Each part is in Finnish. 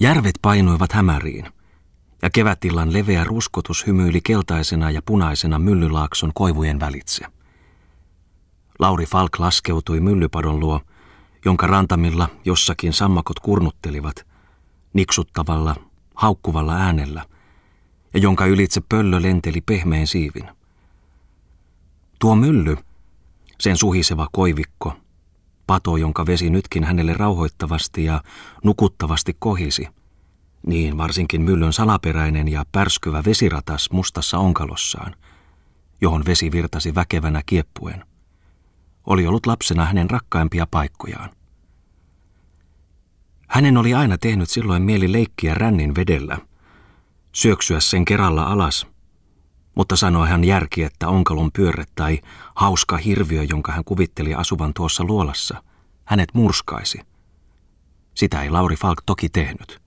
Järvet painuivat hämäriin, ja kevätillan leveä ruskotus hymyili keltaisena ja punaisena myllylaakson koivujen välitse. Lauri Falk laskeutui myllypadon luo, jonka rantamilla jossakin sammakot kurnuttelivat, niksuttavalla, haukkuvalla äänellä, ja jonka ylitse pöllö lenteli pehmeän siivin. Tuo mylly, sen suhiseva koivikko, pato, jonka vesi nytkin hänelle rauhoittavasti ja nukuttavasti kohisi, niin varsinkin myllyn salaperäinen ja pärskyvä vesiratas mustassa onkalossaan, johon vesi virtasi väkevänä kieppuen, oli ollut lapsena hänen rakkaimpia paikkojaan. Hänen oli aina tehnyt silloin mieli leikkiä rännin vedellä, syöksyä sen kerralla alas, mutta sanoi hän järki, että onkalon pyörre tai hauska hirviö, jonka hän kuvitteli asuvan tuossa luolassa, hänet murskaisi. Sitä ei Lauri Falk toki tehnyt.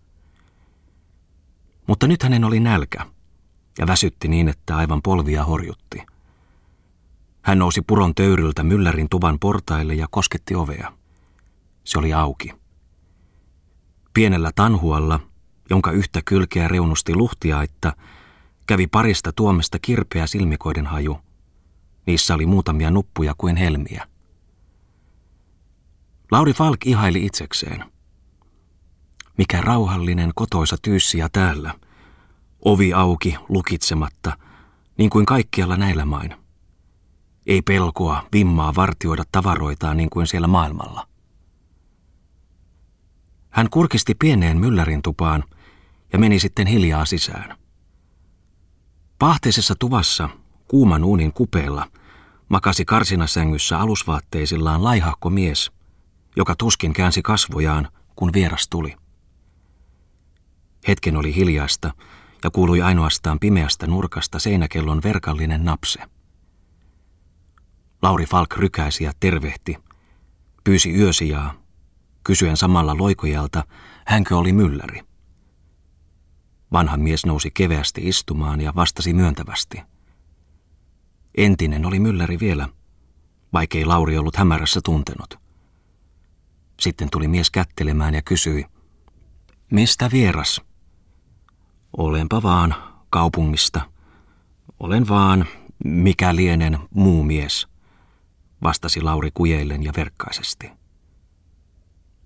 Mutta nyt hänen oli nälkä ja väsytti niin, että aivan polvia horjutti. Hän nousi puron töyryltä myllärin tuvan portaille ja kosketti ovea. Se oli auki. Pienellä tanhualla, jonka yhtä kylkeä reunusti luhtiaitta, kävi parista tuomesta kirpeä silmikoiden haju. Niissä oli muutamia nuppuja kuin helmiä. Lauri Falk ihaili itsekseen. Mikä rauhallinen kotoisa tyyssiä täällä. Ovi auki, lukitsematta, niin kuin kaikkialla näillä main. Ei pelkoa, vimmaa vartioida tavaroitaan niin kuin siellä maailmalla. Hän kurkisti pieneen myllärin tupaan ja meni sitten hiljaa sisään. Pahteisessa tuvassa, kuuman uunin kupeella, makasi karsinasängyssä alusvaatteisillaan laihahko mies, joka tuskin käänsi kasvojaan, kun vieras tuli. Hetken oli hiljaista ja kuului ainoastaan pimeästä nurkasta seinäkellon verkallinen napse. Lauri Falk rykäisi ja tervehti, pyysi yösijaa kysyen samalla loikojalta, hänkö oli mylläri. Vanha mies nousi keveästi istumaan ja vastasi myöntävästi. Entinen oli mylläri vielä, vaikkei Lauri ollut hämärässä tuntenut. Sitten tuli mies kättelemään ja kysyi, mistä vieras? Olenpa vaan kaupungista. Olen vaan mikä lienen muu mies, vastasi Lauri kujeillen ja verkkaisesti.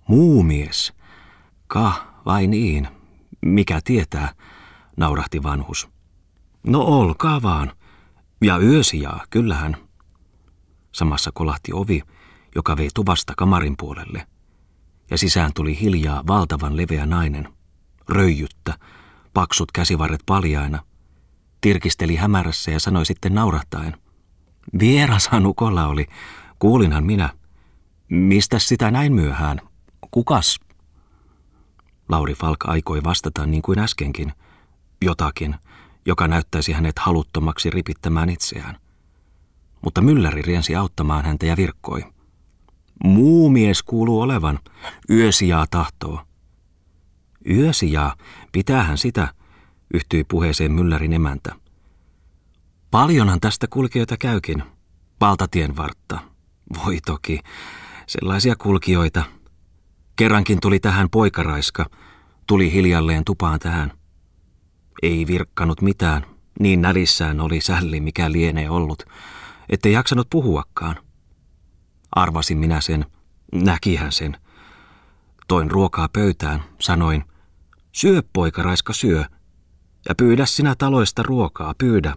Muumies. Ka, vai niin? Mikä tietää, naurahti vanhus. No olkaa vaan. Ja yösijaa, kyllähän. Samassa kolahti ovi, joka vei tuvasta kamarin puolelle. Ja sisään tuli hiljaa valtavan leveä nainen. Röijyttä, paksut käsivarret paljaina. Tirkisteli hämärässä ja sanoi sitten naurahtaen. Vierashan ukolla oli, kuulinhan minä. Mistä sitä näin myöhään? Kukas? Lauri Falk aikoi vastata niin kuin äskenkin. Jotakin, joka näyttäisi hänet haluttomaksi ripittämään itseään. Mutta Mylläri riensi auttamaan häntä ja virkkoi. Muu mies kuuluu olevan. Yösijaa tahtoo. Yösijaa, pitäähän sitä, yhtyi puheeseen Myllärin emäntä. Paljonhan tästä kulkijoita käykin. Valtatien vartta. Voi toki, sellaisia kulkijoita – Kerrankin tuli tähän poikaraiska, tuli hiljalleen tupaan tähän. Ei virkkanut mitään, niin nälissään oli sälli mikä lienee ollut, ettei jaksanut puhuakaan. Arvasin minä sen, näkihän sen. Toin ruokaa pöytään, sanoin, syö poikaraiska syö, ja pyydä sinä taloista ruokaa, pyydä,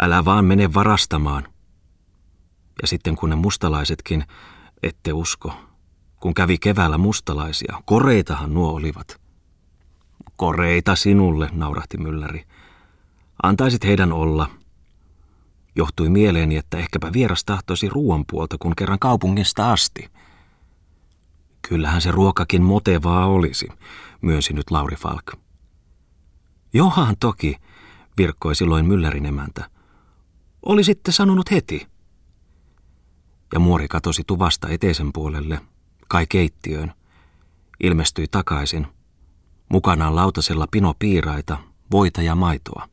älä vaan mene varastamaan. Ja sitten kun ne mustalaisetkin, ette usko, kun kävi keväällä mustalaisia. Koreitahan nuo olivat. Koreita sinulle, naurahti mylläri. Antaisit heidän olla. Johtui mieleeni, että ehkäpä vieras tahtoisi ruoan puolta, kun kerran kaupungista asti. Kyllähän se ruokakin motevaa olisi, myönsi nyt Lauri Falk. Johan toki, virkkoi silloin myllärin emäntä. Olisitte sanonut heti. Ja muori katosi tuvasta eteisen puolelle, kai keittiöön, ilmestyi takaisin. Mukanaan lautasella pino piiraita, voita ja maitoa.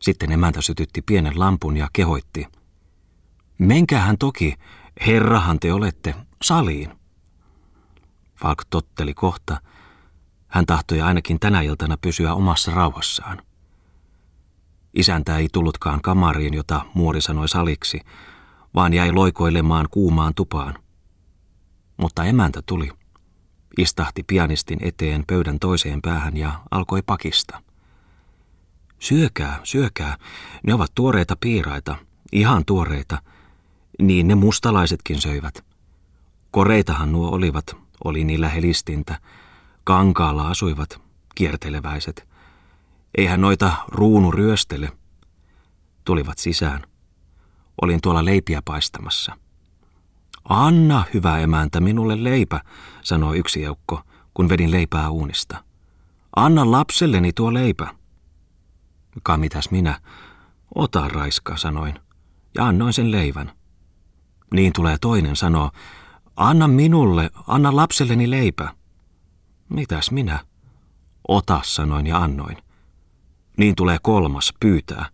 Sitten emäntä sytytti pienen lampun ja kehoitti. Menkähän toki, herrahan te olette, saliin. Falk totteli kohta, Hän tahtoi ainakin tänä iltana pysyä omassa rauhassaan. Isäntä ei tullutkaan kamariin, jota muori sanoi saliksi, vaan jäi loikoilemaan kuumaan tupaan. Mutta emäntä tuli, istahti pianistin eteen pöydän toiseen päähän ja alkoi pakista. Syökää, syökää, ne ovat tuoreita piiraita, ihan tuoreita, niin ne mustalaisetkin söivät. Koreitahan nuo olivat, oli niillä helistintä, kankaalla asuivat, kierteleväiset. Eihän noita ruunu ryöstele. Tulivat sisään. Olin tuolla leipiä paistamassa. Anna, hyvä emäntä, minulle leipä, sanoi yksi eukko, kun vedin leipää uunista. Anna lapselleni tuo leipä. Ka mitäs minä? Ota raiska, sanoin, ja annoin sen leivän. Niin tulee toinen sanoo, anna minulle, anna lapselleni leipä. Mitäs minä? Ota, sanoin ja annoin. Niin tulee kolmas, pyytää.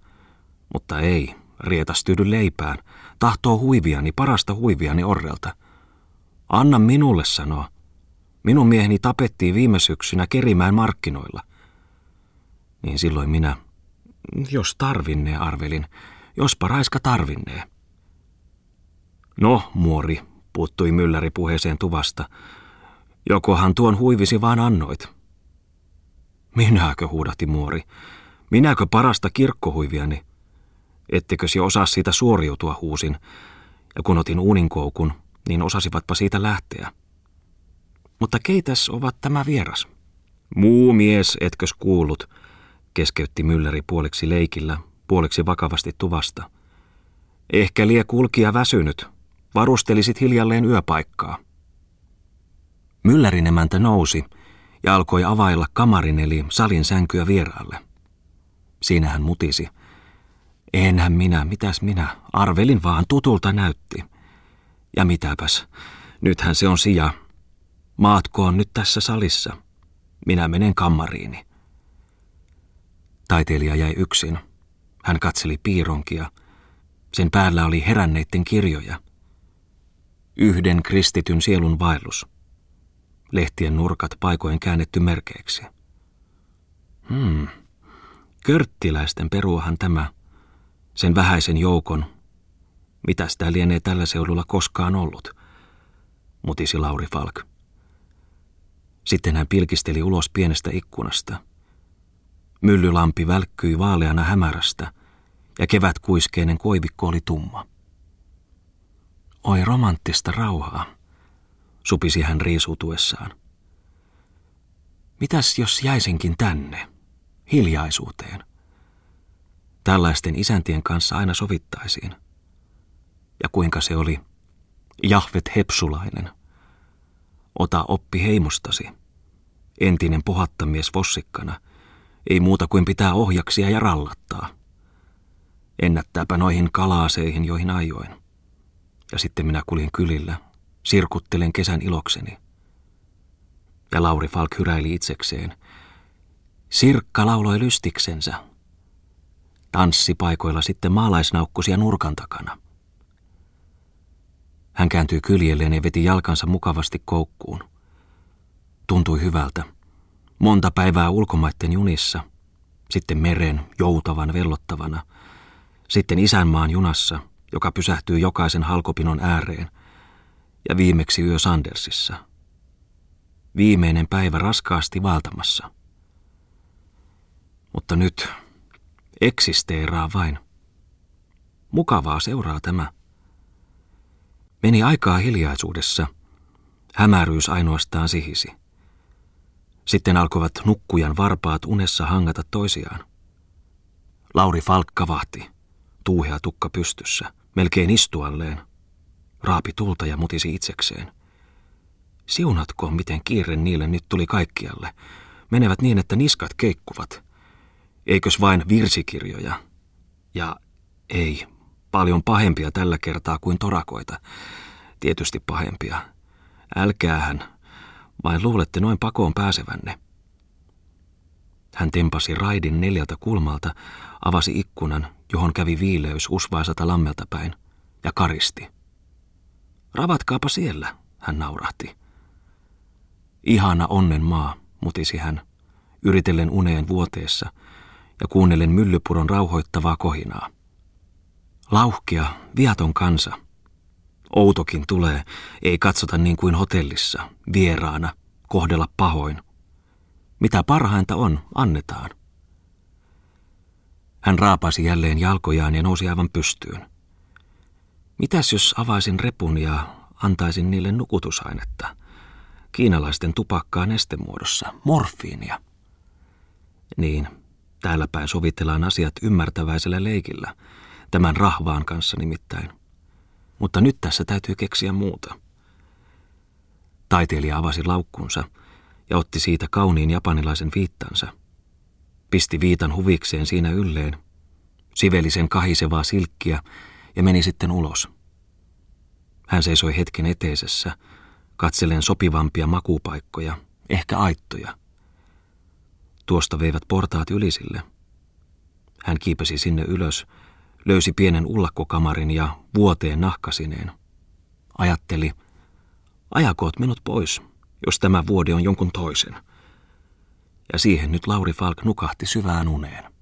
Mutta ei, rietas tyydy leipään. Tahtoo huiviani, parasta huiviani orrelta. Anna minulle, sanoo. Minun mieheni tapettiin viime syksynä Kerimään markkinoilla. Niin silloin minä, jos tarvinnee, arvelin, jospa raiska tarvinnee. No, muori, puuttui mylläri puheeseen tuvasta. Jokohan tuon huivisi vaan annoit. Minäkö, huudahti muori. Minäkö parasta kirkkohuiviani? Ettekös jo osaa siitä suoriutua, huusin. Ja kun otin uuninkoukun, niin osasivatpa siitä lähteä. Mutta keitäs ovat tämä vieras? Muu mies, etkös kuullut, keskeytti mylläri puoliksi leikillä, puoliksi vakavasti tuvasta. Ehkä lie kulkija väsynyt, varustelisit hiljalleen yöpaikkaa. Myllärin emäntä nousi ja alkoi availla kamarin eli salin sänkyä vieraalle. Siinä hän mutisi. Enhän minä, mitäs minä, arvelin vaan tutulta näytti. Ja mitäpäs, nythän se on sija. Maatkoon nyt tässä salissa. Minä menen kammariini. Taiteilija jäi yksin. Hän katseli piironkia. Sen päällä oli heränneitten kirjoja. Yhden kristityn sielun vaellus. Lehtien nurkat paikoin käännetty merkeiksi. Hmm. Körttiläisten peruahan tämä, sen vähäisen joukon. Mitä sitä lienee tällä seudulla koskaan ollut, mutisi Lauri Falk. Sitten hän pilkisteli ulos pienestä ikkunasta. Myllylampi välkkyi vaaleana hämärästä ja kevätkuiskeinen koivikko oli tumma. Oi romanttista rauhaa, supisi hän riisuutuessaan. Mitäs jos jäisinkin tänne, hiljaisuuteen? Tällaisten isäntien kanssa aina sovittaisiin. Ja kuinka se oli? Jahvet hepsulainen. Ota oppi heimostasi. Entinen pohattamies vossikkana. Ei muuta kuin pitää ohjaksia ja rallattaa. Ennättääpä noihin kalaaseihin, joihin ajoin. Ja sitten minä kuljen kylillä, sirkuttelen kesän ilokseni. Ja Lauri Falk hyräili itsekseen. Sirkka lauloi lystiksensä. Tanssipaikoilla sitten maalaisnaukkusia nurkan takana. Hän kääntyi kyljelleen ja veti jalkansa mukavasti koukkuun. Tuntui hyvältä. Monta päivää ulkomaitten junissa, sitten meren joutavan vellottavana, sitten isänmaan junassa – joka pysähtyy jokaisen halkopinon ääreen, ja viimeksi yö Sandersissa. Viimeinen päivä raskaasti valtamassa. Mutta nyt eksisteeraa vain. Mukavaa seuraa tämä. Meni aikaa hiljaisuudessa. Hämäryys ainoastaan sihisi. Sitten alkoivat nukkujan varpaat unessa hangata toisiaan. Lauri Falk kavahti, tuuhea tukka pystyssä – melkein istualleen. Raapi tulta ja mutisi itsekseen. Siunatko, miten kiire niille nyt tuli kaikkialle. Menevät niin, että niskat keikkuvat. Eikös vain virsikirjoja? Ja ei, paljon pahempia tällä kertaa kuin torakoita. Tietysti pahempia. Älkäähän, vain luulette noin pakoon pääsevänne. Hän tempasi raidin neljältä kulmalta, avasi ikkunan, johon kävi viileys usvaiselta lammelta päin, ja karisti. Ravatkaapa siellä, hän naurahti. Ihana onnen maa, mutisi hän, yritellen uneen vuoteessa ja kuunnellen myllypuron rauhoittavaa kohinaa. Lauhkea, viaton kansa. Outokin tulee, ei katsota niin kuin hotellissa, vieraana, kohdella pahoin. Mitä parhainta on, annetaan. Hän raapasi jälleen jalkojaan ja nousi aivan pystyyn. Mitäs jos avaisin repun ja antaisin niille nukutusainetta? Kiinalaisten tupakkaa nestemuodossa, morfiinia. Niin, täällä päin sovitellaan asiat ymmärtäväisellä leikillä, tämän rahvaan kanssa nimittäin. Mutta nyt tässä täytyy keksiä muuta. Taiteilija avasi laukkunsa ja otti siitä kauniin japanilaisen viittansa. Pisti viitan huvikseen siinä ylleen, siveli sen kahisevaa silkkiä ja meni sitten ulos. Hän seisoi hetken eteisessä, katsellen sopivampia makupaikkoja, ehkä aittoja. Tuosta veivät portaat ylisille. Hän kiipesi sinne ylös, löysi pienen ullakkokamarin ja vuoteen nahkasineen. Ajatteli, ajakoot minut pois, jos tämä vuode on jonkun toisen. Ja siihen nyt Lauri Falk nukahti syvään uneen.